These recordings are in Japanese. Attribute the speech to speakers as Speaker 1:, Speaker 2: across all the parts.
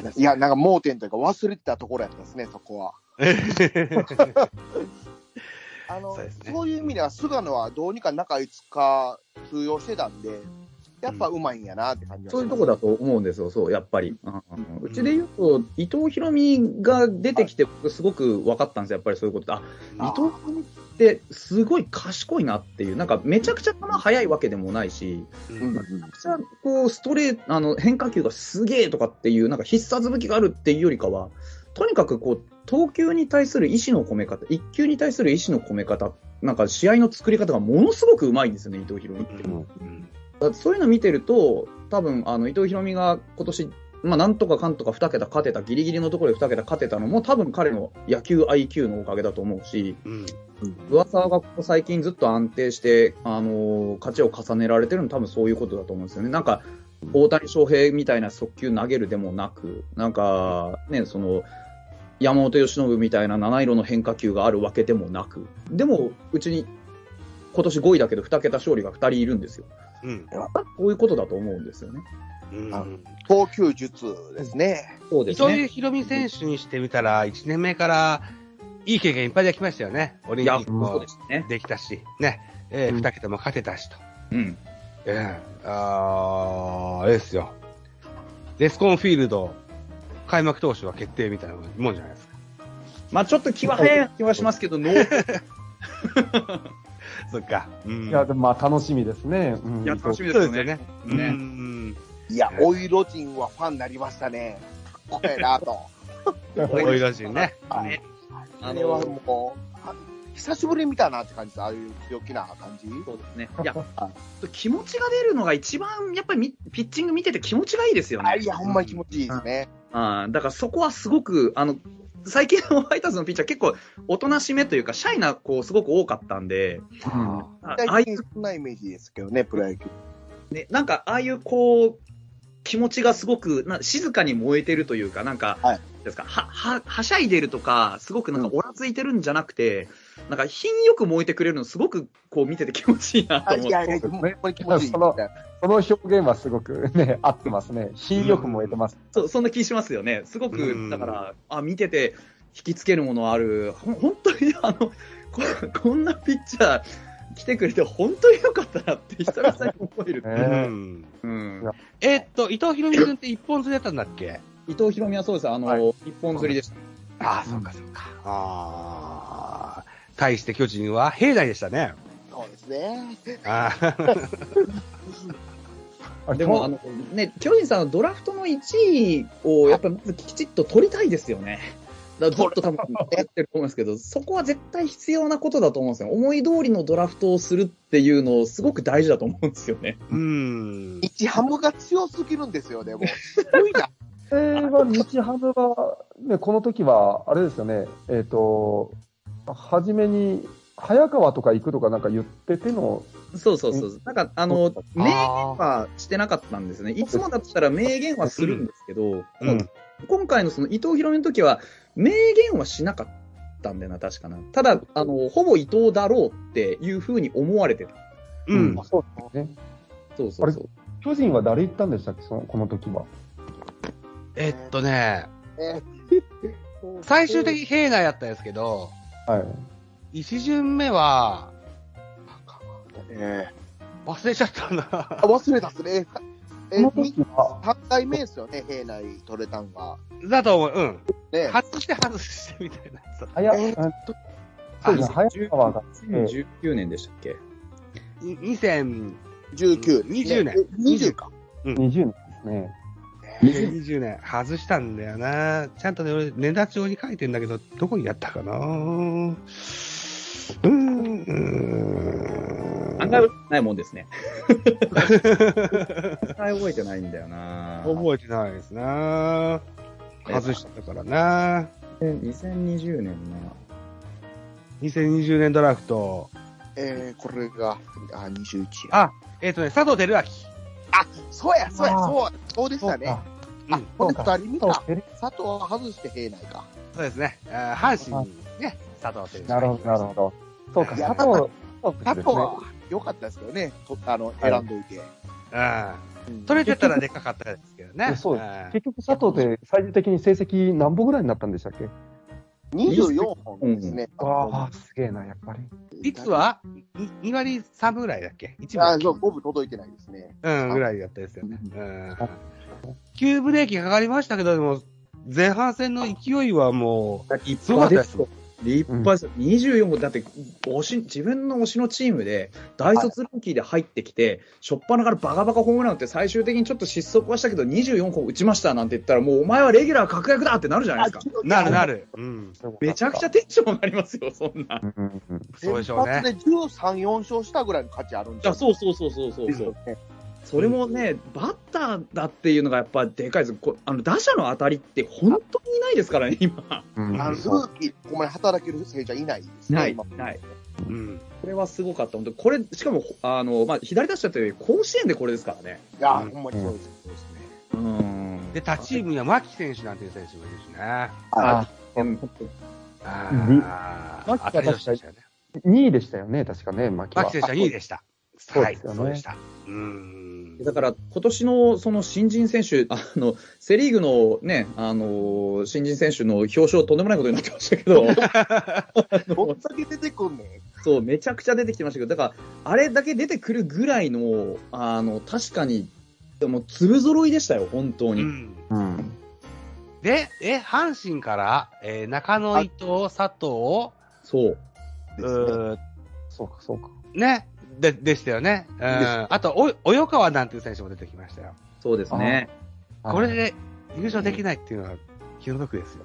Speaker 1: いや、なんか盲点というか忘れてたところやったですね、そこは。あの
Speaker 2: そうね。
Speaker 1: そういう意味では、菅野はどうにか中5日通用してたんで、やっぱうまいんやなって感じがします。
Speaker 3: そういうとこだと思うんですよ、そう、やっぱり。うんうちで言うと、伊藤博美が出てきて、僕すごく分かったんですよ、やっぱりそういうこと。あ、伊藤博美ってすごい賢いなっていう、なんかめちゃくちゃ球速いわけでもないし、
Speaker 1: うん。
Speaker 3: めちゃくちゃこうストレート、あの変化球がすげえとかっていう、なんか必殺武器があるっていうよりかは、とにかくこう、投球に対する意思の込め方、一球に対する意思の込め方、なんか試合の作り方がものすごくうまいんですよね、伊藤博美って。
Speaker 2: うん。
Speaker 3: だからそういうの見てると、多分あの伊藤博美が今年、まあ、なんとかかんとか2桁勝てた、ギリギリのところで2桁勝てたのも、多分彼の野球 IQ のおかげだと思うし、
Speaker 2: うん
Speaker 3: 上沢がここ最近ずっと安定して、あのー勝ちを重ねられてるの多分そういうことだと思うんですよね。なんか、大谷翔平みたいな速球投げるでもなく、なんか、ね、その、山本由伸みたいな七色の変化球があるわけでもなく、でも、うちに今年5位だけど2桁勝利が2人いるんですよ。
Speaker 2: うん
Speaker 3: こういうことだと思うんですよね。
Speaker 2: うん
Speaker 1: あ投球術ですね。
Speaker 3: そう
Speaker 2: 伊藤博美選手にしてみたら、1年目からいい経験いっぱいできましたよね。オリンピックも
Speaker 3: ですね。
Speaker 2: できたし、ね、えー、
Speaker 4: うん
Speaker 2: 2桁も勝てたしと。
Speaker 3: うん。
Speaker 2: ええあーあれですよ。レスコンフィールド、開幕投手は決定みたいなもんじゃないですか。
Speaker 3: まあちょっと気は早い気はしますけど、ノー
Speaker 2: そっか。うん。
Speaker 4: いや、でもまあ楽しみですね。うん
Speaker 3: いや楽しみですよ
Speaker 2: ですよね。
Speaker 3: ね。
Speaker 2: う
Speaker 3: ね
Speaker 2: ん。
Speaker 1: いや、オイロ人はファンになりましたね。これなと。
Speaker 2: おいらしいね。
Speaker 1: はい
Speaker 3: あ
Speaker 1: あれは
Speaker 3: の、
Speaker 1: もう、あ久しぶりに見たなって感じです。ああいう強気な感じ？
Speaker 3: そうですね。いや、気持ちが出るのが一番、やっぱりみピッチング見てて気持ちがいいですよね。
Speaker 1: あいや、ほんまに気持ちいいですね。
Speaker 3: あーだからそこはすごく、あの、最近の ファイターズのピッチャー結構おとなしめというか、シャイな子すごく多かったんで、あああい
Speaker 1: 最近そんなイメージですけどね、プロ野球。
Speaker 3: う、ね、なんかああいうこう、気持ちがすごくな静かに燃えてるというか、なんか、
Speaker 1: はい
Speaker 3: ですか、は、は、はしゃいでるとか、すごくなんかおらついてるんじゃなくて、なんか品よく燃えてくれるのすごくこう見てて気持ちいいなと思って。
Speaker 1: あいやいや、ほんまに気持ちいい。
Speaker 4: そのその表現はすごくね、合ってますね。品よく燃えてます。
Speaker 3: そう、そんな気しますよね。すご
Speaker 2: う
Speaker 3: く、
Speaker 2: ん
Speaker 3: だから、あ、見てて、引きつけるものある。ほん本当に、あの、ここんなピッチャー来てくれて、本当によかったなって、久々に思える。
Speaker 2: う
Speaker 4: ね
Speaker 2: ん。
Speaker 3: うん。
Speaker 2: えーっと、伊藤博美君って一本釣りだったんだっけ？
Speaker 3: 伊藤博美はそうです。あの、
Speaker 4: はい
Speaker 3: 一本釣りでした。
Speaker 2: ああ、そうかそうか。ああ。対して巨人は平内でしたね。
Speaker 1: そうですね。
Speaker 2: ああ。
Speaker 4: あ
Speaker 3: でも、あの、ね、巨人さんのドラフトの1位を、やっぱりきちっと取りたいですよね。だからずっと多分やってると思うんですけど、そこは絶対必要なことだと思うんですよ。思い通りのドラフトをするっていうのをすごく大事だと思うんですよね。
Speaker 2: うん。
Speaker 1: 日ハムが強すぎるんですよ、でも。すごいな。
Speaker 4: これは日ハムが、ね、この時は、あれですよね、えっ、と、初めに、早川とか行くとかなんか言ってての、
Speaker 3: そうそうそう。なんか、あの、明言はしてなかったんですね。いつもだったら明言はするんですけど、
Speaker 2: うん。
Speaker 3: 今回のその伊藤博美の時は、明言はしなかったんだよな、確かな。ただ、あの、ほぼ伊藤だろうっていうふうに思われてた。
Speaker 2: うん
Speaker 4: あ。そうですね。
Speaker 3: そうそうそう。
Speaker 4: 巨人は誰行ったんでしたっけ、そのこの時は？
Speaker 2: えっとね、
Speaker 1: え
Speaker 2: 最終的に平内だったんですけど、
Speaker 4: はい。
Speaker 2: 一巡目は、
Speaker 1: え
Speaker 2: 忘れちゃったな。
Speaker 1: あ忘れたっすね。え、
Speaker 4: この時は、
Speaker 1: 3回目ですよね、平内取れたんが。
Speaker 2: だと思う。うん。
Speaker 1: ね。
Speaker 2: 外して外してみたいなやつ。
Speaker 4: 早、
Speaker 1: えー
Speaker 4: うんそうですね、早川が、えー
Speaker 3: 2019年でしたっけ？
Speaker 2: に2020
Speaker 1: 19。
Speaker 2: 20年
Speaker 1: ねえ20か。
Speaker 4: 20年ですね。
Speaker 2: 20年外したんだよな。ちゃんとね、俺、年達帳に書いてんだけど、どこにやったかな？うーん。うーん
Speaker 3: 案外ないもんですね。案外覚えてないんだよな
Speaker 2: 覚えてないですな。外したからな。
Speaker 3: 2020年な
Speaker 2: 2020年ドラフト。
Speaker 1: えー、これが、あ、21。
Speaker 2: あ、えっ、とね、佐藤輝明。
Speaker 1: そうや、そうや、
Speaker 4: あー
Speaker 1: そうや、そうでしたね。あ
Speaker 2: うん、
Speaker 1: これ二人見た。佐藤は外して平内か。
Speaker 2: そうですね。あー阪神にね、佐藤輝明。
Speaker 4: なるほど、なるほど。そうか、佐藤、
Speaker 1: 佐。藤は良かったですけどね。とあの、選んどいて。
Speaker 2: あ
Speaker 1: うん
Speaker 2: 取れてたらでかかったですけどよね。
Speaker 4: そう
Speaker 2: ん
Speaker 4: 結局佐藤で最終的に成績何本ぐらいになったんでしたっけ
Speaker 1: ？24本ですね。
Speaker 4: ああ、すげえな、やっぱり。
Speaker 2: 率は？2, 割3分ぐらいだっけ ?1 分
Speaker 1: あそう、ボブ届いてないですね。
Speaker 2: うん、ぐらいだったですよね。うん。急ブレーキかかりましたけど、でも、前半戦の勢いはも
Speaker 3: 立
Speaker 2: すごかったです
Speaker 3: よ。立派ですよ。24号、だって、推し、自分の推しのチームで、大卒ルーキーで入ってきて、しょっぱなからバカバカホームラン打って、最終的にちょっと失速はしたけど、24本打ちましたなんて言ったら、もうお前はレギュラー確約だってなるじゃないですか。
Speaker 2: う、なるなる。うん。
Speaker 3: めちゃくちゃテンション上がりますよ、そんな。
Speaker 4: うんうんうん
Speaker 2: そうでしょうね。
Speaker 1: 一発で13、4勝したぐらいの価値あるんじゃ
Speaker 3: そうそうそうそうそうそう。それもね、バッターだっていうのがやっぱでかいです。こあの打者の当たりって本当にいないですからね、今。
Speaker 4: うん
Speaker 1: あのルーキー、ここまで働ける選手はいないですね。
Speaker 3: ない
Speaker 1: 今、
Speaker 3: ない。
Speaker 2: うん。
Speaker 3: これはすごかった。本当にこれ、しかも、あの、まあ、左打者というより甲子園でこれですからね。
Speaker 1: いや、ほんまにそうですそうですね。
Speaker 3: うん
Speaker 2: で、他チームには牧選手なんていう選手もいるしね。
Speaker 3: あうん
Speaker 2: ああ、
Speaker 4: 牧
Speaker 2: 当たり年でしたよね。
Speaker 4: 2位でしたよね、確かね、牧
Speaker 2: 選手は2位でした。はい、
Speaker 4: そうですよね
Speaker 2: そうでした。うーん。
Speaker 3: だから、今年のその新人選手、あの、セリーグのね、あの、新人選手の表彰とんでもないことになってましたけど、
Speaker 1: どんだけ出てくんねん。
Speaker 3: そう、めちゃくちゃ出てきてましたけど、だから、あれだけ出てくるぐらいの、あの、確かに、でも、粒揃いでしたよ、本当に。
Speaker 2: うん。
Speaker 4: うん。
Speaker 2: で、え、阪神から、えー中野、伊藤、佐藤、
Speaker 3: そう。
Speaker 2: う
Speaker 1: ですね
Speaker 2: ー
Speaker 4: そうか、そうか。
Speaker 2: ね、で、でしたよね。うん。あと、お、及川なんていう選手も出てきましたよ。
Speaker 3: そうですね。
Speaker 2: これで優勝できないっていうのは気の毒ですよ。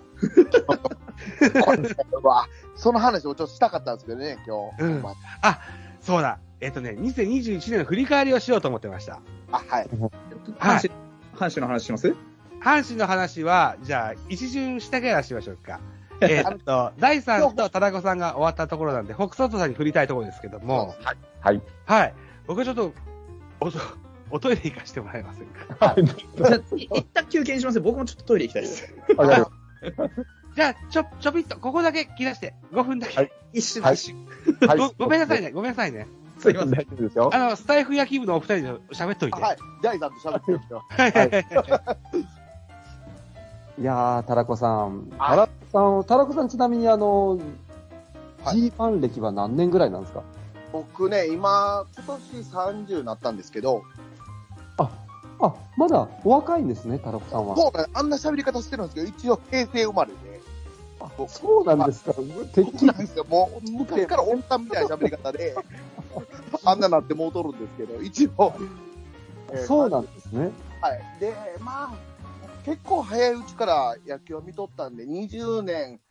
Speaker 1: これは、その話をちょっとしたかったんですけどね、今日。
Speaker 2: うん
Speaker 1: ま
Speaker 2: あ、そうだ。えっ、とね、2021年の振り返りをしようと思ってました。
Speaker 1: あ、はい。
Speaker 2: はい
Speaker 3: 阪神、の話します？
Speaker 2: 阪神の話は、じゃあ、一巡してからしましょうか。えっと、第3と田中さんが終わったところなんで、北斗さんに振りたいところですけども、
Speaker 1: はい。
Speaker 4: はい。
Speaker 2: はい。僕はちょっと、お、おトイレ行かせてもらえませんか？
Speaker 4: はい。
Speaker 3: じゃ一旦休憩にします僕もちょっとトイレ行きたいです。
Speaker 4: わかりま
Speaker 2: じゃあ、ちょ、ちょびっと、ここだけ切らして、5分だけ。
Speaker 4: はい
Speaker 3: 一瞬、
Speaker 4: はい
Speaker 3: 一瞬。
Speaker 4: す。はい
Speaker 2: ごごめんなさいね、ごめんなさいね。
Speaker 3: すいません。
Speaker 4: 大丈夫ですよ。
Speaker 2: あの、スタイフ野球部のお二人で喋っといて。
Speaker 1: はい。大さんと喋ってるんですよ。
Speaker 2: はいは い
Speaker 4: やー、タラコさん。
Speaker 1: あ
Speaker 4: タラコさん、タラコさんちなみにあの、
Speaker 1: はい
Speaker 4: G ファン歴は何年ぐらいなんですか？
Speaker 1: 僕ね、今、今年30になったんですけど、
Speaker 4: あ、あ、まだお若いんですね、タラコさんは。
Speaker 1: そうね、あんな喋り方してるんですけど、一応平成生まれで。
Speaker 4: あそうなんですか。てっきり
Speaker 1: そうなんですよ。もう、昔から女みたいな喋り方で、あんななってもうとるんですけど、一応。えー
Speaker 4: そうなんですね。
Speaker 1: はい。で、まあ、結構早いうちから野球を見とったんで、20年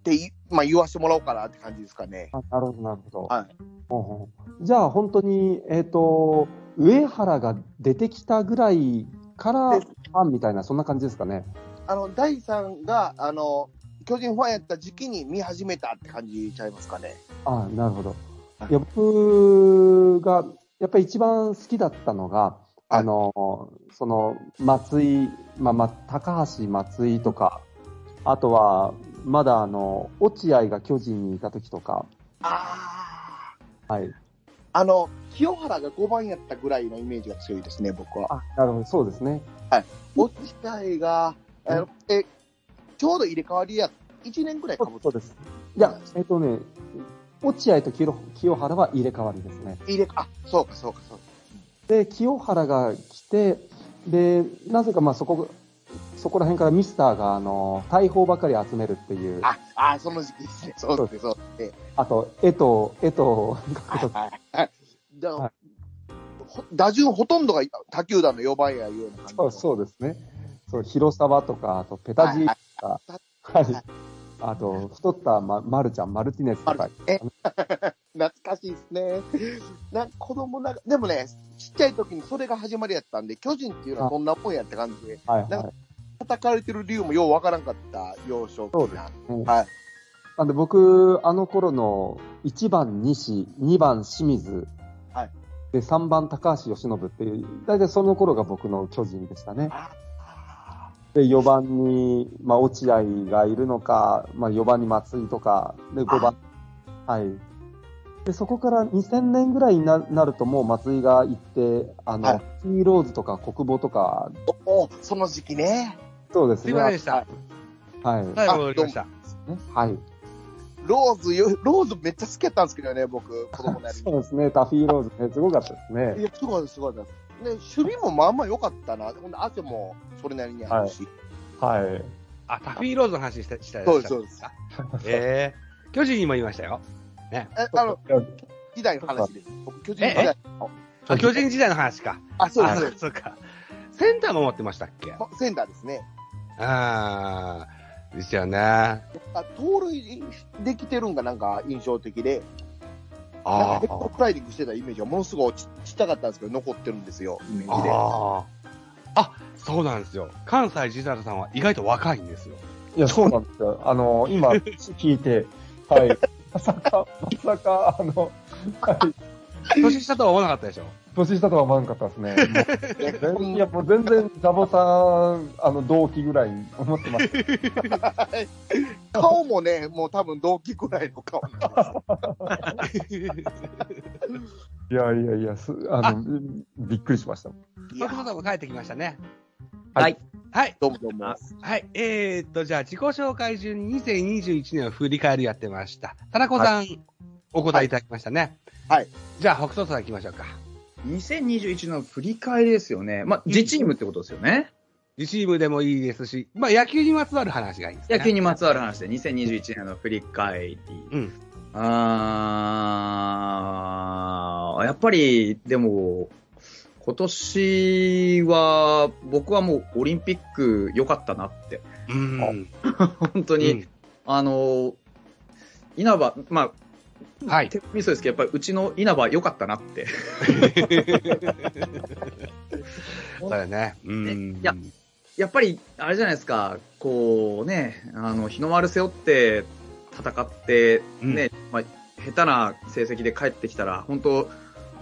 Speaker 1: ってい、まあ言わしてもらおうかなって感じですかね。
Speaker 4: あなるほど、なるほど。
Speaker 1: はい
Speaker 4: ほじゃあ、本当に、えっ、と、上原が出てきたぐらいから
Speaker 1: で
Speaker 4: ファンみたいな、そんな感じですかね。
Speaker 1: あの、第3が、あの、巨人ファンやった時期に見始めたって感じちゃいますかね。
Speaker 4: あなるほど。僕が、やっぱり一番好きだったのが、
Speaker 1: はい
Speaker 4: あの、その、松井、まあ、まあ、高橋、松井とか、あとは、まだあの、落合が巨人にいた時とか、
Speaker 1: ああ。
Speaker 4: はい。
Speaker 1: あの、清原が5番やったぐらいのイメージが強いですね、僕は。
Speaker 4: あ、なるほど、そうですね。
Speaker 1: 落合が、え、ちょうど入れ替わりや、1年ぐらいかぶ
Speaker 4: そうです。いや、えっ、とね、落合と清清原は入れ替わりですね。
Speaker 1: 入れ、あ、そうか、そうか、そうか。
Speaker 4: で、清原が来て、で、なぜかまあそこ、そこら辺からミスターが、あの、大砲ばかり集めるっていう、
Speaker 1: あ、あ、その時期ですね。そうですね、そうですね。
Speaker 4: あと、江藤、江藤
Speaker 1: はい
Speaker 4: が、
Speaker 1: はい打順ほとんどが他球団の4番やいうような感じ。
Speaker 4: そうそうですね。そう、広沢とか、あと、ペタジーとか、はい。あと、太った、ま、マルちゃん、マルティネスとか、
Speaker 1: え懐かしいですね。な子供ながでもね、ちっちゃい時にそれが始まりやったんで、巨人っていうのはそんなもんやって感じで、
Speaker 4: はい、
Speaker 1: なんか
Speaker 4: はい。
Speaker 1: 叩かれてる理由もようわからんかった幼少期な。
Speaker 4: うん
Speaker 1: はい。
Speaker 4: なんで僕、あの頃の1番西、2番清水、
Speaker 1: はい
Speaker 4: で、3番高橋由伸っていう、大体その頃が僕の巨人でしたね。
Speaker 1: あ
Speaker 4: で、4番に、まあ、落合がいるのか、まあ、4番に松井とか、で、5番、はい。で、そこから2000年ぐらいにななるともう松井が行って、あの、
Speaker 1: はい
Speaker 4: ヒーローズとか国母とか、
Speaker 1: おその時期ね。
Speaker 4: そうですね。
Speaker 2: すいませんでした。
Speaker 1: はい
Speaker 4: はい。
Speaker 2: はい、戻りました。
Speaker 4: はい。
Speaker 1: ローズよ、ローズめっちゃ好きやったんですけどね、僕、子供のやり。
Speaker 4: そうですね。タフィーローズね、すごかったですね。
Speaker 1: いや、すごいです、すごいです。ね、守備もまあまあ良かったな。ほんで、汗もそれなりにあるし。
Speaker 4: はい。
Speaker 2: あ、タフィーローズの話した、した
Speaker 1: そうですそうです
Speaker 2: か。ええ巨人にも言いましたよ。
Speaker 1: え、あの、時代の話です。僕、巨人時
Speaker 2: え
Speaker 1: 代の。
Speaker 2: あ、巨人時代の話か。
Speaker 1: あ、そう
Speaker 2: あ
Speaker 1: です。
Speaker 2: そうか。センターも持ってましたっけ？
Speaker 1: あセンターですね。
Speaker 2: ああ、ですよね。
Speaker 1: あ、盗塁できてるんがなんか印象的で、なんか
Speaker 2: あ
Speaker 1: ヘッドスライディングしてたイメージがものすごいちちっちゃかったんですけど、残ってるんですよ、イメージで。
Speaker 2: ああ。あ、そうなんですよ。関西ジザルさんは意外と若いんですよ。
Speaker 4: いや、そうなんですよ。あの、今、聞いて、はい。まさか、まさか、あの、はい。
Speaker 2: 年下とは思わなかったでしょ？
Speaker 4: 年下とは思わなかったですね。もう全いや、もう全然、ザボさん、あの、同期ぐらいに思ってます。
Speaker 1: 顔もね、もう多分同期くらいの顔なんです。
Speaker 4: いやいやいや、すあの、びっくりしました。
Speaker 1: いや
Speaker 2: さんも帰ってきましたね。
Speaker 3: はい。
Speaker 2: はい。
Speaker 1: どうもどうも。
Speaker 2: はい。えー、っと、じゃあ、自己紹介中に2021年を振り返りやってました。田中さん、お答えいただきましたね。
Speaker 1: はい。
Speaker 2: じゃあ、北斗さん行きましょうか。
Speaker 3: 2021の振り返りですよね。まあ、自チームってことですよね。
Speaker 2: 自チームでもいいですし、まあ、野球にまつわる話がいいですね。
Speaker 3: 野球にまつわる話で、2021年の振り返り。
Speaker 2: うん。
Speaker 3: あーやっぱり、でも、今年は、僕はもうオリンピック良かったなって。
Speaker 2: うん。
Speaker 3: 本当に、あの、稲葉、まあ、
Speaker 2: はい。
Speaker 3: 手みそですけど、やっぱりうちの稲葉良かったなって。
Speaker 2: そうだよね。うん。
Speaker 3: いややっぱり、あれじゃないですか、こうね、あの、日の丸背負って戦って、ね、まあ、下手な成績で帰ってきたら、本当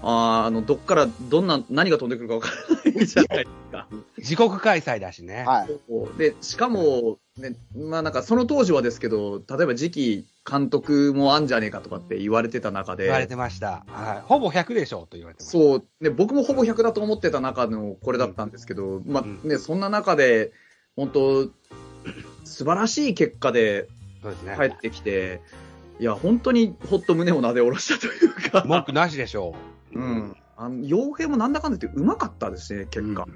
Speaker 3: あーあの、どっからどんな、何が飛んでくるかわからないじゃないですか。
Speaker 2: 自国開催だしね。
Speaker 1: はい。
Speaker 3: で、しかも、ね、まあなんかその当時はですけど、例えば次期監督もあんじゃねえかとかって言われてた中で、
Speaker 2: 言われてました。はい。ほぼ100でしょうと言われてました。
Speaker 3: そう、ね、僕もほぼ100だと思ってた中のこれだったんですけど、まあね、そんな中で、本当素晴らしい結果で
Speaker 2: そうですね。
Speaker 3: 帰ってきて、いや、本当にほっと胸をなで下ろしたというか、
Speaker 2: 文句なしでしょ
Speaker 3: うん。あの、傭兵もなんだかんだ言ってうまかったですね、
Speaker 2: う。
Speaker 3: 結果。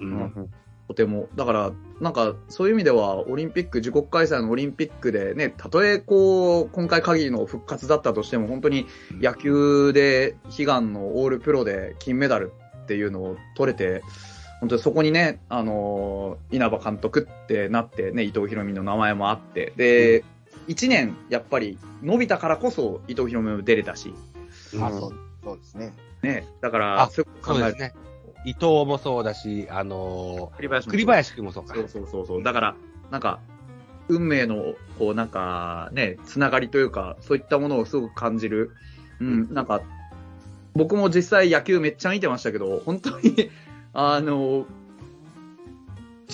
Speaker 2: う。
Speaker 4: うんん
Speaker 3: とても。だから、なんか、そういう意味では、オリンピック、自国開催のオリンピックでね、たとえこう、今回限りの復活だったとしても、本当に野球で悲願のオールプロで金メダルっていうのを取れて、本当にそこにね、あのー稲葉監督ってなって、ね、伊藤博美の名前もあって、で、1年、やっぱり伸びたからこそ、伊藤博美も出れたし、
Speaker 2: うん
Speaker 1: あそうですね。
Speaker 3: ね、だから、
Speaker 2: あ
Speaker 3: そう考える
Speaker 2: そうですね。伊藤もそうだし、あの
Speaker 3: 栗林
Speaker 2: ー、
Speaker 3: も
Speaker 2: 栗林君もそうか。
Speaker 3: そうそうそうそう。だから、なんか、運命の、こう、なんか、ね、つながりというか、そういったものをすごく感じる。うん、なんか、僕も実際野球めっちゃ見てましたけど、本当に、あの、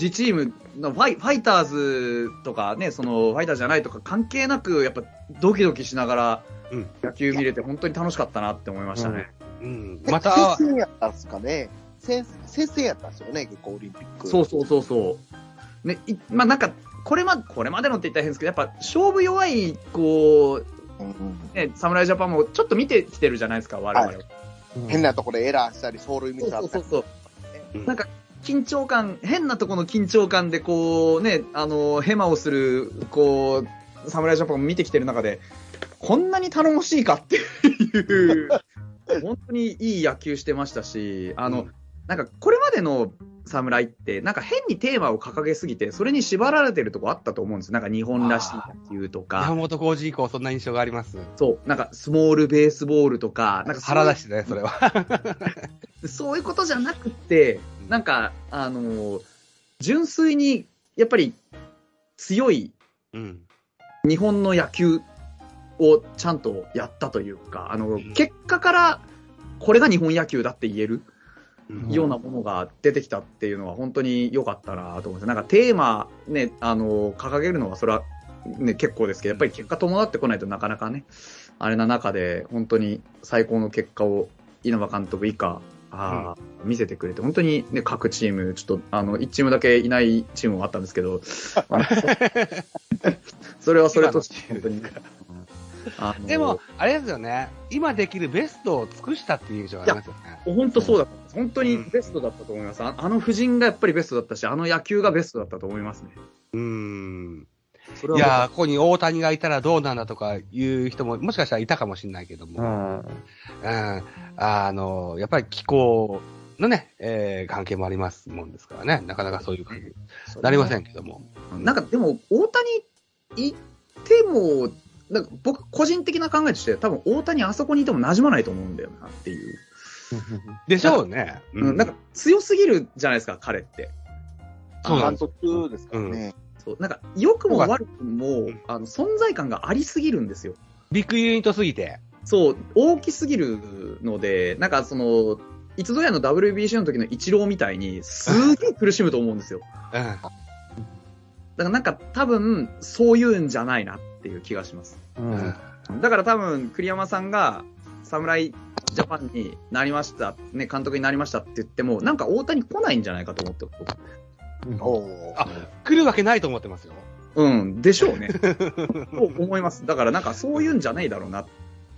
Speaker 3: 自チームのファイファイターズとかね、その、ファイターズじゃないとか関係なく、やっぱドキドキしながら
Speaker 2: うん
Speaker 3: 野球見れて本当に楽しかったなって思いましたね。
Speaker 2: うん。
Speaker 1: え
Speaker 2: また、
Speaker 1: 接戦やったんですかね？接接戦やったんですよね、結構オリンピック。
Speaker 3: そうそうそうそう。ね、いまあなんか、これま、これまでのって言ったら変ですけど、やっぱ勝負弱い、こう、
Speaker 1: うんうん
Speaker 3: ね、侍ジャパンもちょっと見てきてるじゃないですか、我々。
Speaker 1: は変なところでエラーしたり、走塁ミスあったり。
Speaker 3: そうそうそう。
Speaker 2: うん
Speaker 3: なんか、緊張感、変なとこの緊張感で、こうね、あの、ヘマをする、こう、侍ジャパンを見てきてる中で、こんなに頼もしいかっていう、本当にいい野球してましたし、あの、
Speaker 2: うん
Speaker 3: なんか、これまでの侍って、なんか変にテーマを掲げすぎて、それに縛られてるとこあったと思うんですよ。なんか日本らしい野球と
Speaker 2: 山
Speaker 3: か、
Speaker 2: 本浩二以降、そんな印象があります。
Speaker 3: そう、なんかスモールベースボールとか、なんか
Speaker 2: 腹出してね、それは。
Speaker 3: そういうことじゃなくって、なんか、あのー純粋に、やっぱり強い
Speaker 2: うん。
Speaker 3: 日本の野球をちゃんとやったというか、あの、
Speaker 2: ん
Speaker 3: 結果からこれが日本野球だって言える
Speaker 2: うん
Speaker 3: ようなものが出てきたっていうのは本当に良かったなと思います。なんかテーマね、あの、掲げるのはそれはね、結構ですけど、やっぱり結果伴ってこないとなかなかね、あれな中で、本当に最高の結果を稲葉監督以下、あー見せてくれて、本当にね、各チーム、ちょっと、あの、1チームだけいないチームもあったんですけど、それはそれとして、本当に。あの
Speaker 2: でも、あれですよね。今できるベストを尽くしたっていう印象がありますよね。
Speaker 3: 本当そうだったんです。本当にベストだったと思います。ああの布陣がやっぱりベストだったし、あの野球がベストだったと思いますね。
Speaker 2: うーん。
Speaker 3: それは
Speaker 2: いやー、ここに大谷がいたらどうなんだとかいう人も、もしかしたらいたかもしれないけど
Speaker 4: う
Speaker 2: も、
Speaker 4: ん。
Speaker 2: うん。あの、やっぱり気候のね、えー関係もありますもんですからね。なかなかそういう感じになりませんけども。
Speaker 3: なんかでも、大谷行っても、なんか僕、個人的な考えとして、多分大谷あそこにいても馴染まないと思うんだよなっていう。
Speaker 2: でしょうね。
Speaker 3: うん、なんか強すぎるじゃないですか、彼って。
Speaker 1: 監
Speaker 2: そうなんです
Speaker 1: 督ですからね。
Speaker 3: そうなんか、良くも悪くも
Speaker 2: うん、
Speaker 3: あの、存在感がありすぎるんですよ。
Speaker 2: ビッグユニットすぎて？
Speaker 3: そう、大きすぎるので、なんかその、いつぞやの WBC の時のイチローみたいに、すげえ苦しむと思うんですよ。
Speaker 2: うん。
Speaker 3: だからなんか多分、そういうんじゃないなっていう気がします。
Speaker 4: うん。
Speaker 3: だから多分、栗山さんが、侍ジャパンになりました、ね、監督になりましたって言っても、なんか大谷来ないんじゃないかと思ってる。
Speaker 1: おー
Speaker 2: あ来るわけないと思ってますよ。
Speaker 3: うん、でしょうね。と思います。だからなんかそういうんじゃねえだろうな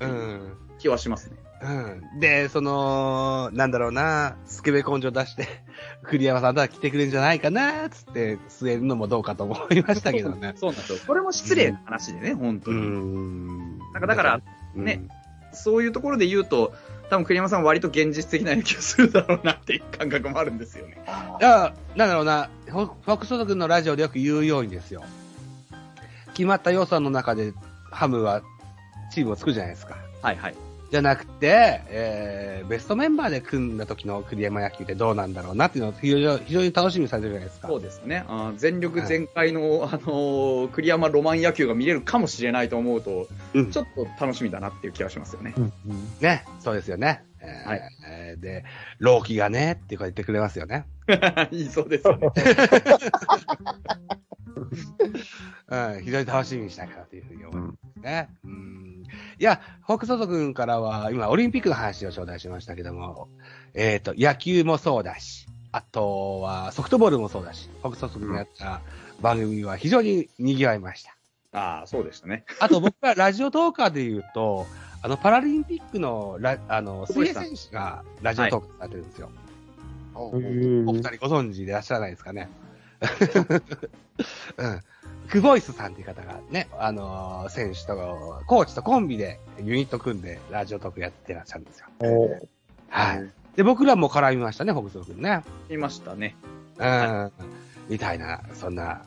Speaker 2: うん。
Speaker 3: 気はしますね。
Speaker 2: うん。で、その、なんだろうな、スケベ根性出して、栗山さんとは来てくれるんじゃないかな、つって据えるのもどうかと思いましたけどね。
Speaker 3: そうなんですよ。それも失礼な話でね、本当
Speaker 2: う
Speaker 3: に。
Speaker 2: ん。
Speaker 3: なんかだから、
Speaker 2: うん
Speaker 3: ね、そういうところで言うと、多分栗山さんは割と現実的な野球するだろうなっていう感覚もあるんですよね。
Speaker 2: いや、なんだろうな、フォックストロ君のラジオでよく言うようにですよ。決まった予算の中でハムはチームを作るじゃないですか。
Speaker 3: はいはい。
Speaker 2: じゃなくて、えー、ベストメンバーで組んだ時の栗山野球ってどうなんだろうなっていうのを非常に非常に楽しみにされてるじゃないですか。
Speaker 3: そうですね。あー全力全開の、あのー栗山ロマン野球が見れるかもしれないと思うと、
Speaker 2: うん
Speaker 3: ちょっと楽しみだなっていう気がしますよね。
Speaker 4: うん
Speaker 2: ね、そうですよね。えー
Speaker 3: はい
Speaker 2: えーで、老期がね、っていうか言ってくれますよね。
Speaker 3: いいそうですよね。
Speaker 2: うん、非常に楽しみにしたいかなというふうに思いますね。うん。いや、フォックストロ君からは、今、オリンピックの話を頂戴しましたけども、えっ、と、野球もそうだし、あとはソフトボールもそうだし、フォックストロ君がやった番組は非常に賑わいました。
Speaker 3: ああ、そうでしたね。
Speaker 2: あと僕はラジオトーカーで言うと、あの、パラリンピックのラ、あの、水泳選手がラジオトークされてるんですよ。
Speaker 1: お
Speaker 4: へー
Speaker 2: お二人ご存知でいらっしゃらないですかね。うん。クボイスさんっていう方がね、あのー選手と、コーチとコンビでユニット組んでラジオトークやってらっしゃるんですよ。
Speaker 4: お
Speaker 2: はい。で、僕らも絡みましたね、北斗君ね。
Speaker 3: いましたね。
Speaker 2: うん。みたいな、そんな、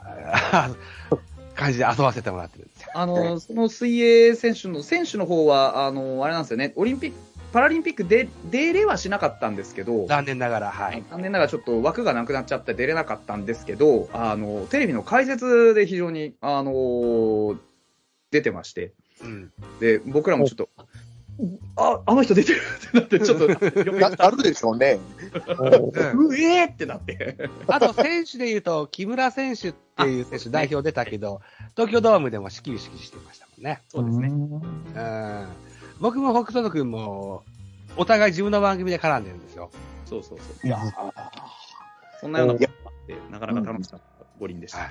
Speaker 2: あ 感じで遊ばせてもらってるんですよ。
Speaker 3: あの、その水泳選手の、選手の方は、あの、あれなんですよね、オリンピック、パラリンピックで出れはしなかったんですけど、
Speaker 2: 残念ながら、はい。
Speaker 3: 残念ながらちょっと枠がなくなっちゃって出れなかったんですけど、あの、テレビの解説で非常に、あの、出てまして、
Speaker 2: うん。
Speaker 3: で、僕らもちょっと、あ、あの人出てるってなって、ちょっと、読み
Speaker 1: ななるでしょうね。
Speaker 2: うん
Speaker 3: うえーってなって。
Speaker 2: あと、選手で言うと、木村選手っていう選手代表出たけど、東京ドームでも始球式してましたもんね。
Speaker 3: そうですね。
Speaker 2: うん。僕も北斗君も、お互い自分の番組で絡んでるんですよ。
Speaker 3: そうそうそう。
Speaker 1: いや
Speaker 3: そんなようなことがあって、なかなか楽しかった五輪でした。
Speaker 2: はい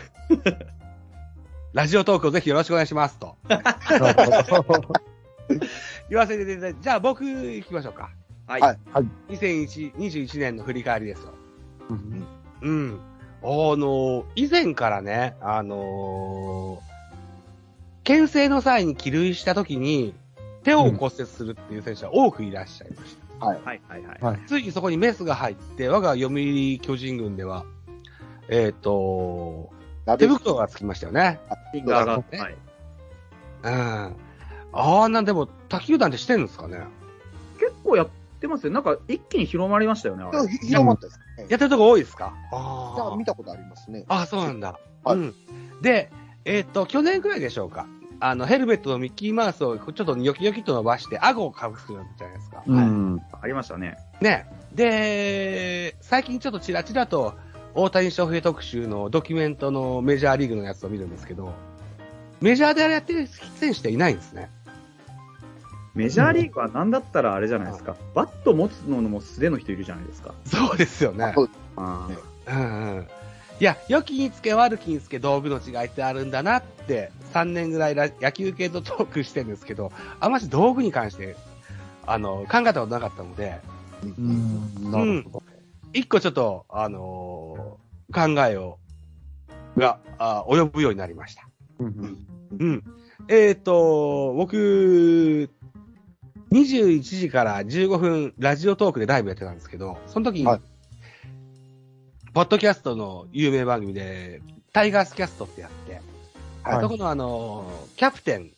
Speaker 2: ラジオトークをぜひよろしくお願いしますと。言わせていただいて、じゃあ僕行きましょうか。
Speaker 3: はい。
Speaker 1: はい
Speaker 2: 2021年の振り返りですよ。
Speaker 4: うん
Speaker 2: うん。あの、以前からね、あのー牽制の際に起塁した時に、手を骨折するっていう選手は多くいらっしゃいました。
Speaker 3: はいはいはい。
Speaker 4: はい。
Speaker 2: ついにそこにメスが入って、我が読売巨人軍では、えっ、と、手袋がつきましたよね。
Speaker 3: フィンガーが、
Speaker 2: ね
Speaker 3: はい。
Speaker 2: うん。ああ、なんでも、他球団ってしてるんですかね
Speaker 3: 結構やってますよ。なんか一気に広まりましたよね、あれ。
Speaker 1: ひ広まったですね。
Speaker 2: やってるとこ多いですか？
Speaker 1: じゃ
Speaker 2: あ
Speaker 1: あ見たことありますね。
Speaker 2: あ。あそうなんだ。
Speaker 1: はい
Speaker 2: うん。で、えっ、と、去年くらいでしょうか。あの、ヘルメットのミッキーマウスをちょっとニョキニョキっと伸ばして、顎を隠すじゃないですか。
Speaker 4: うん。
Speaker 3: ありましたね。
Speaker 2: ね。で、最近ちょっとチラチラと、大谷翔平特集のドキュメントのメジャーリーグのやつを見るんですけど、メジャーであれやってる選手っていないんですね。
Speaker 3: メジャーリーグはなんだったらあれじゃないですか。バット持つのも素手の人いるじゃないですか。
Speaker 2: そうですよね。
Speaker 1: そう
Speaker 3: あ
Speaker 2: うんうん。いや、良きにつけ悪きにつけ道具の違いってあるんだなって、3年ぐらいラ野球系とトークしてるんですけど、あまし道具に関して、あの、考えたことなかったので、
Speaker 4: うん、なるほど。
Speaker 2: 一個ちょっと、あのー考えを、が、あ及ぶようになりました。
Speaker 4: うんうん
Speaker 2: うん。えっ、と、僕、21時から15分ラジオトークでライブやってたんですけど、その時に、
Speaker 1: はい
Speaker 2: ポッドキャストの有名番組で、タイガースキャストってやって、
Speaker 1: はい。
Speaker 2: そこのあの、キャプテン、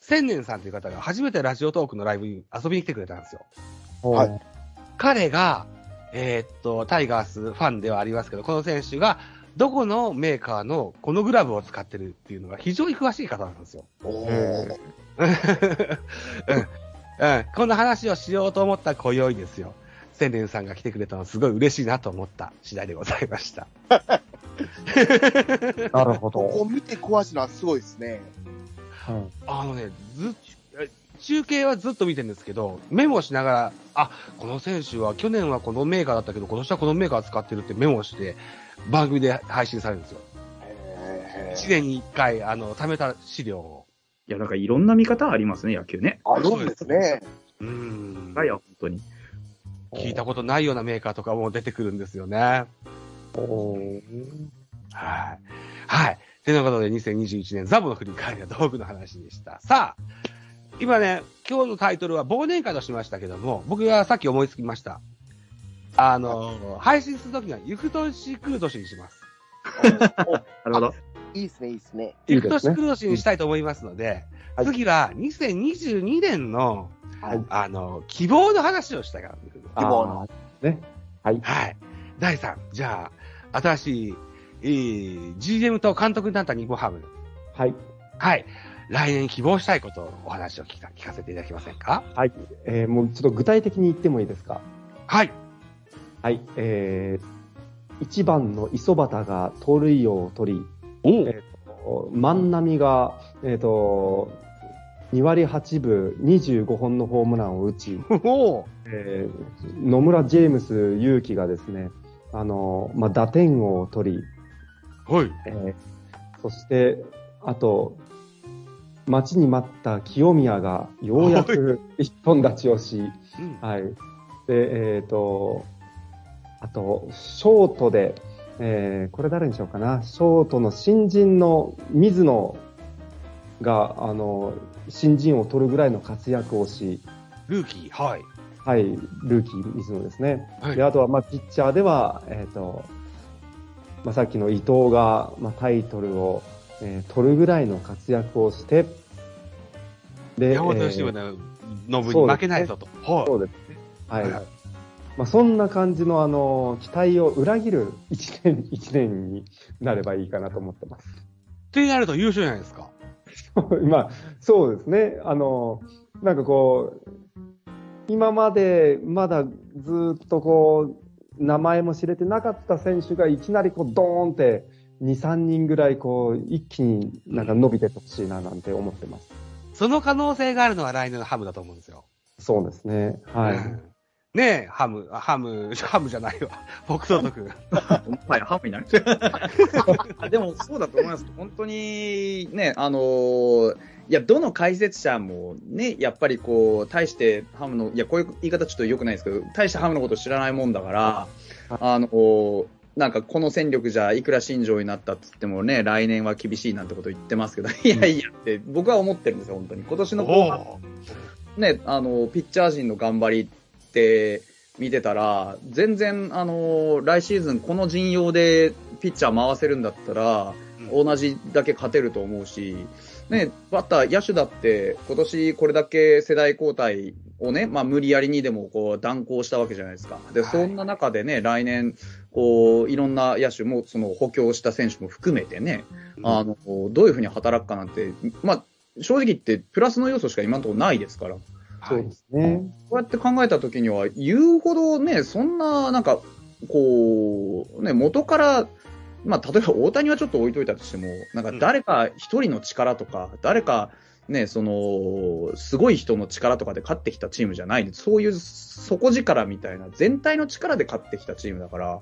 Speaker 2: 千年さんという方が初めてラジオトークのライブに遊びに来てくれたんですよ。
Speaker 1: はい。
Speaker 2: 彼が、えーっと、タイガースファンではありますけど、この選手が、どこのメーカーのこのグラブを使ってるっていうのが非常に詳しい方なんですよ。
Speaker 1: お
Speaker 4: え
Speaker 1: ー。
Speaker 2: うん。うん、こんな話をしようと思った今宵ですよ。千年さんが来てくれたのはすごい嬉しいなと思った次第でございました。
Speaker 4: なるほど。
Speaker 1: ここ見て壊しのはすごいですね。
Speaker 4: うん
Speaker 2: あのね、ず中継はずっと見てるんですけど、メモしながら、あ、この選手は去年はこのメーカーだったけど、今年はこのメーカー使ってるってメモして、番組で配信されるんですよ。
Speaker 1: へ
Speaker 2: 1年に1回、あの、貯めた資料を。
Speaker 3: いや、だからいろんな見方ありますね、野球ね。
Speaker 1: あるんですね。
Speaker 2: うーん。
Speaker 3: いや、本当に。
Speaker 2: 聞いたことないようなメーカーとかも出てくるんですよね。
Speaker 4: おー
Speaker 2: はい。はい。ということで、2021年ザボの振り返りは道具の話でした。さあ、今ね、今日のタイトルは忘年会としましたけども、僕がさっき思いつきました。あの、配信するときには、ゆく年来る年にします。
Speaker 3: なるほど。
Speaker 1: いいですね、いいですね。
Speaker 2: ゆく年来る年にしたいと思いますので、
Speaker 1: はい
Speaker 2: 次は2022年の、
Speaker 1: はい
Speaker 2: あの、希望の話をしたいかなというふうに
Speaker 1: 希望の
Speaker 4: あーね。はい。
Speaker 2: はい。第3、じゃあ、新しい、えー GM と監督になった日本ハム。
Speaker 4: はい。
Speaker 2: はい。来年希望したいことをお話を聞か聞かせていただけませんか？
Speaker 4: はい。えーもうちょっと具体的に言ってもいいですか？
Speaker 2: はい。
Speaker 4: はい。えー、1番の磯端が盗塁王を取り、
Speaker 2: お
Speaker 4: えーと万波が、えっ、と、2割8分25本のホームランを打ち、
Speaker 2: お
Speaker 4: えー野村ジェームス勇樹がですね、あの、まあ、打点王を取り、
Speaker 2: はい。
Speaker 4: えーそして、あと、待ちに待った清宮がようやく一本立ちをし、
Speaker 2: うん
Speaker 4: はい。で、えっ、と、あと、ショートで、えーこれ誰にしようかな。ショートの新人の水野が、あの、新人を取るぐらいの活躍をし、
Speaker 2: ルーキー、はい。
Speaker 4: はい、ルーキー水野ですね。
Speaker 2: はい
Speaker 4: で、あとは、まあ、ピッチャーでは、えっ、と、まあ、さっきの伊藤が、まあ、タイトルを、えー取るぐらいの活躍をして、で、
Speaker 2: 山本
Speaker 4: えー
Speaker 2: 由伸のノブに負けないぞと。はい。
Speaker 4: そうですね。はい。
Speaker 2: はい
Speaker 4: まあ、そんな感じの、あの、期待を裏切る一年、一年になればいいかなと思ってます。
Speaker 2: ってなると優勝じゃないですか。
Speaker 4: まあ、そうですね。あの、なんかこう、今までまだずっとこう、名前も知れてなかった選手がいきなりこう、ドーンって、2、3人ぐらいこう、一気になんか伸びてほしいななんて思ってます。
Speaker 2: その可能性があるのは来年のハムだと思うんですよ。
Speaker 4: そうですね。はい。
Speaker 2: うんねえ、ハム、あハム、ハムじゃないわ。北斗君。
Speaker 3: はい、ハムになる。あでも、そうだと思います。本当に、ね、あのーいや、どの解説者もね、やっぱりこう、大してハムの、いや、こういう言い方ちょっと良くないですけど、大してハムのこと知らないもんだから、あのーなんかこの戦力じゃいくら新庄になったって言ってもね、来年は厳しいなんてこと言ってますけど、いやいやって僕は思ってるんですよ、本当に。今年の後半
Speaker 2: お
Speaker 3: ね、あの、ピッチャー陣の頑張りって見てたら、全然、あの、来シーズンこの陣容でピッチャー回せるんだったら、
Speaker 2: うん
Speaker 3: 同じだけ勝てると思うし、ね、バッター、野手だって、今年これだけ世代交代をね、まあ無理やりにでもこう断行したわけじゃないですか。で、
Speaker 2: はい
Speaker 3: そんな中でね、来年、こう、いろんな野手も、その補強した選手も含めてね、あの、どういうふうに働くかなんて、まあ、正直言って、プラスの要素しか今のところないですから。
Speaker 4: そうですね。
Speaker 3: こうやって考えたときには、言うほどね、そんな、なんか、こう、ね、元から、まあ、例えば大谷はちょっと置いといたとしても、なんか誰か一人の力とか、誰か、ね、その、すごい人の力とかで勝ってきたチームじゃないそういう底力みたいな、全体の力で勝ってきたチームだから、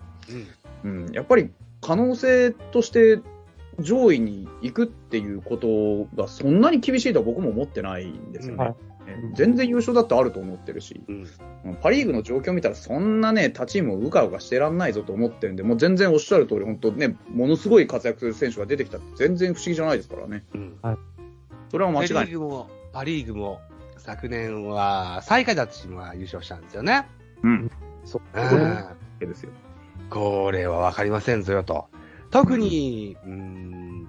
Speaker 2: うん。
Speaker 3: うん、やっぱり可能性として上位に行くっていうことがそんなに厳しいとは僕も思ってないんですよね。
Speaker 4: はい
Speaker 3: ね全然優勝だってあると思ってるし、
Speaker 2: うん。
Speaker 3: パ・リーグの状況見たらそんなね、他チームをうかうかしてらんないぞと思ってるんで、もう全然おっしゃる通り、本当ね、ものすごい活躍する選手が出てきたって全然不思議じゃないですからね。
Speaker 2: うん。
Speaker 3: それは間違い
Speaker 2: セ
Speaker 3: ない。
Speaker 2: リーグも、パリーグも、昨年は、最下位だったチームが優勝したんですよね。
Speaker 3: うん。
Speaker 4: そう
Speaker 2: う
Speaker 4: ですね。
Speaker 2: ん。
Speaker 3: ですよ。
Speaker 2: これはわかりませんぞよと。特に、うん、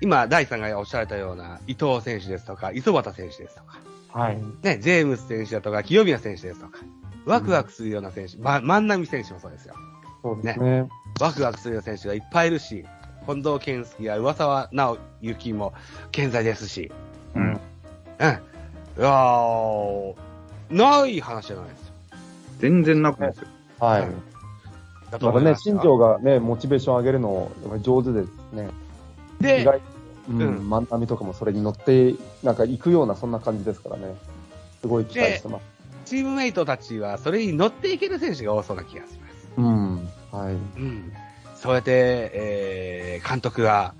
Speaker 2: 今、第3がおっしゃられたような伊藤選手ですとか、磯端選手ですとか、
Speaker 4: はい。
Speaker 2: ね、ジェームス選手だとか、清宮選手ですとか、ワクワクするような選手、ま、万波選手もそうですよ。
Speaker 4: そうですね。
Speaker 2: ワクワクするような選手がいっぱいいるし、近藤健介や上沢直之も健在ですし、
Speaker 3: うん。
Speaker 2: うん。いやー、ない話じゃないですよ。
Speaker 3: 全然なくないですよ。
Speaker 4: はい。
Speaker 2: だ
Speaker 4: だからね、新庄がね、モチベーション上げるの、やっぱり上手ですね。意
Speaker 2: で、
Speaker 4: 外うん、
Speaker 2: うん
Speaker 4: 万波とかもそれに乗って、なんか行くような、そんな感じですからね。すごい期待してます。
Speaker 2: チームメイトたちはそれに乗っていける選手が多そうな気がします。
Speaker 4: うん。はい。
Speaker 2: うん。そうやって、えー、監督が、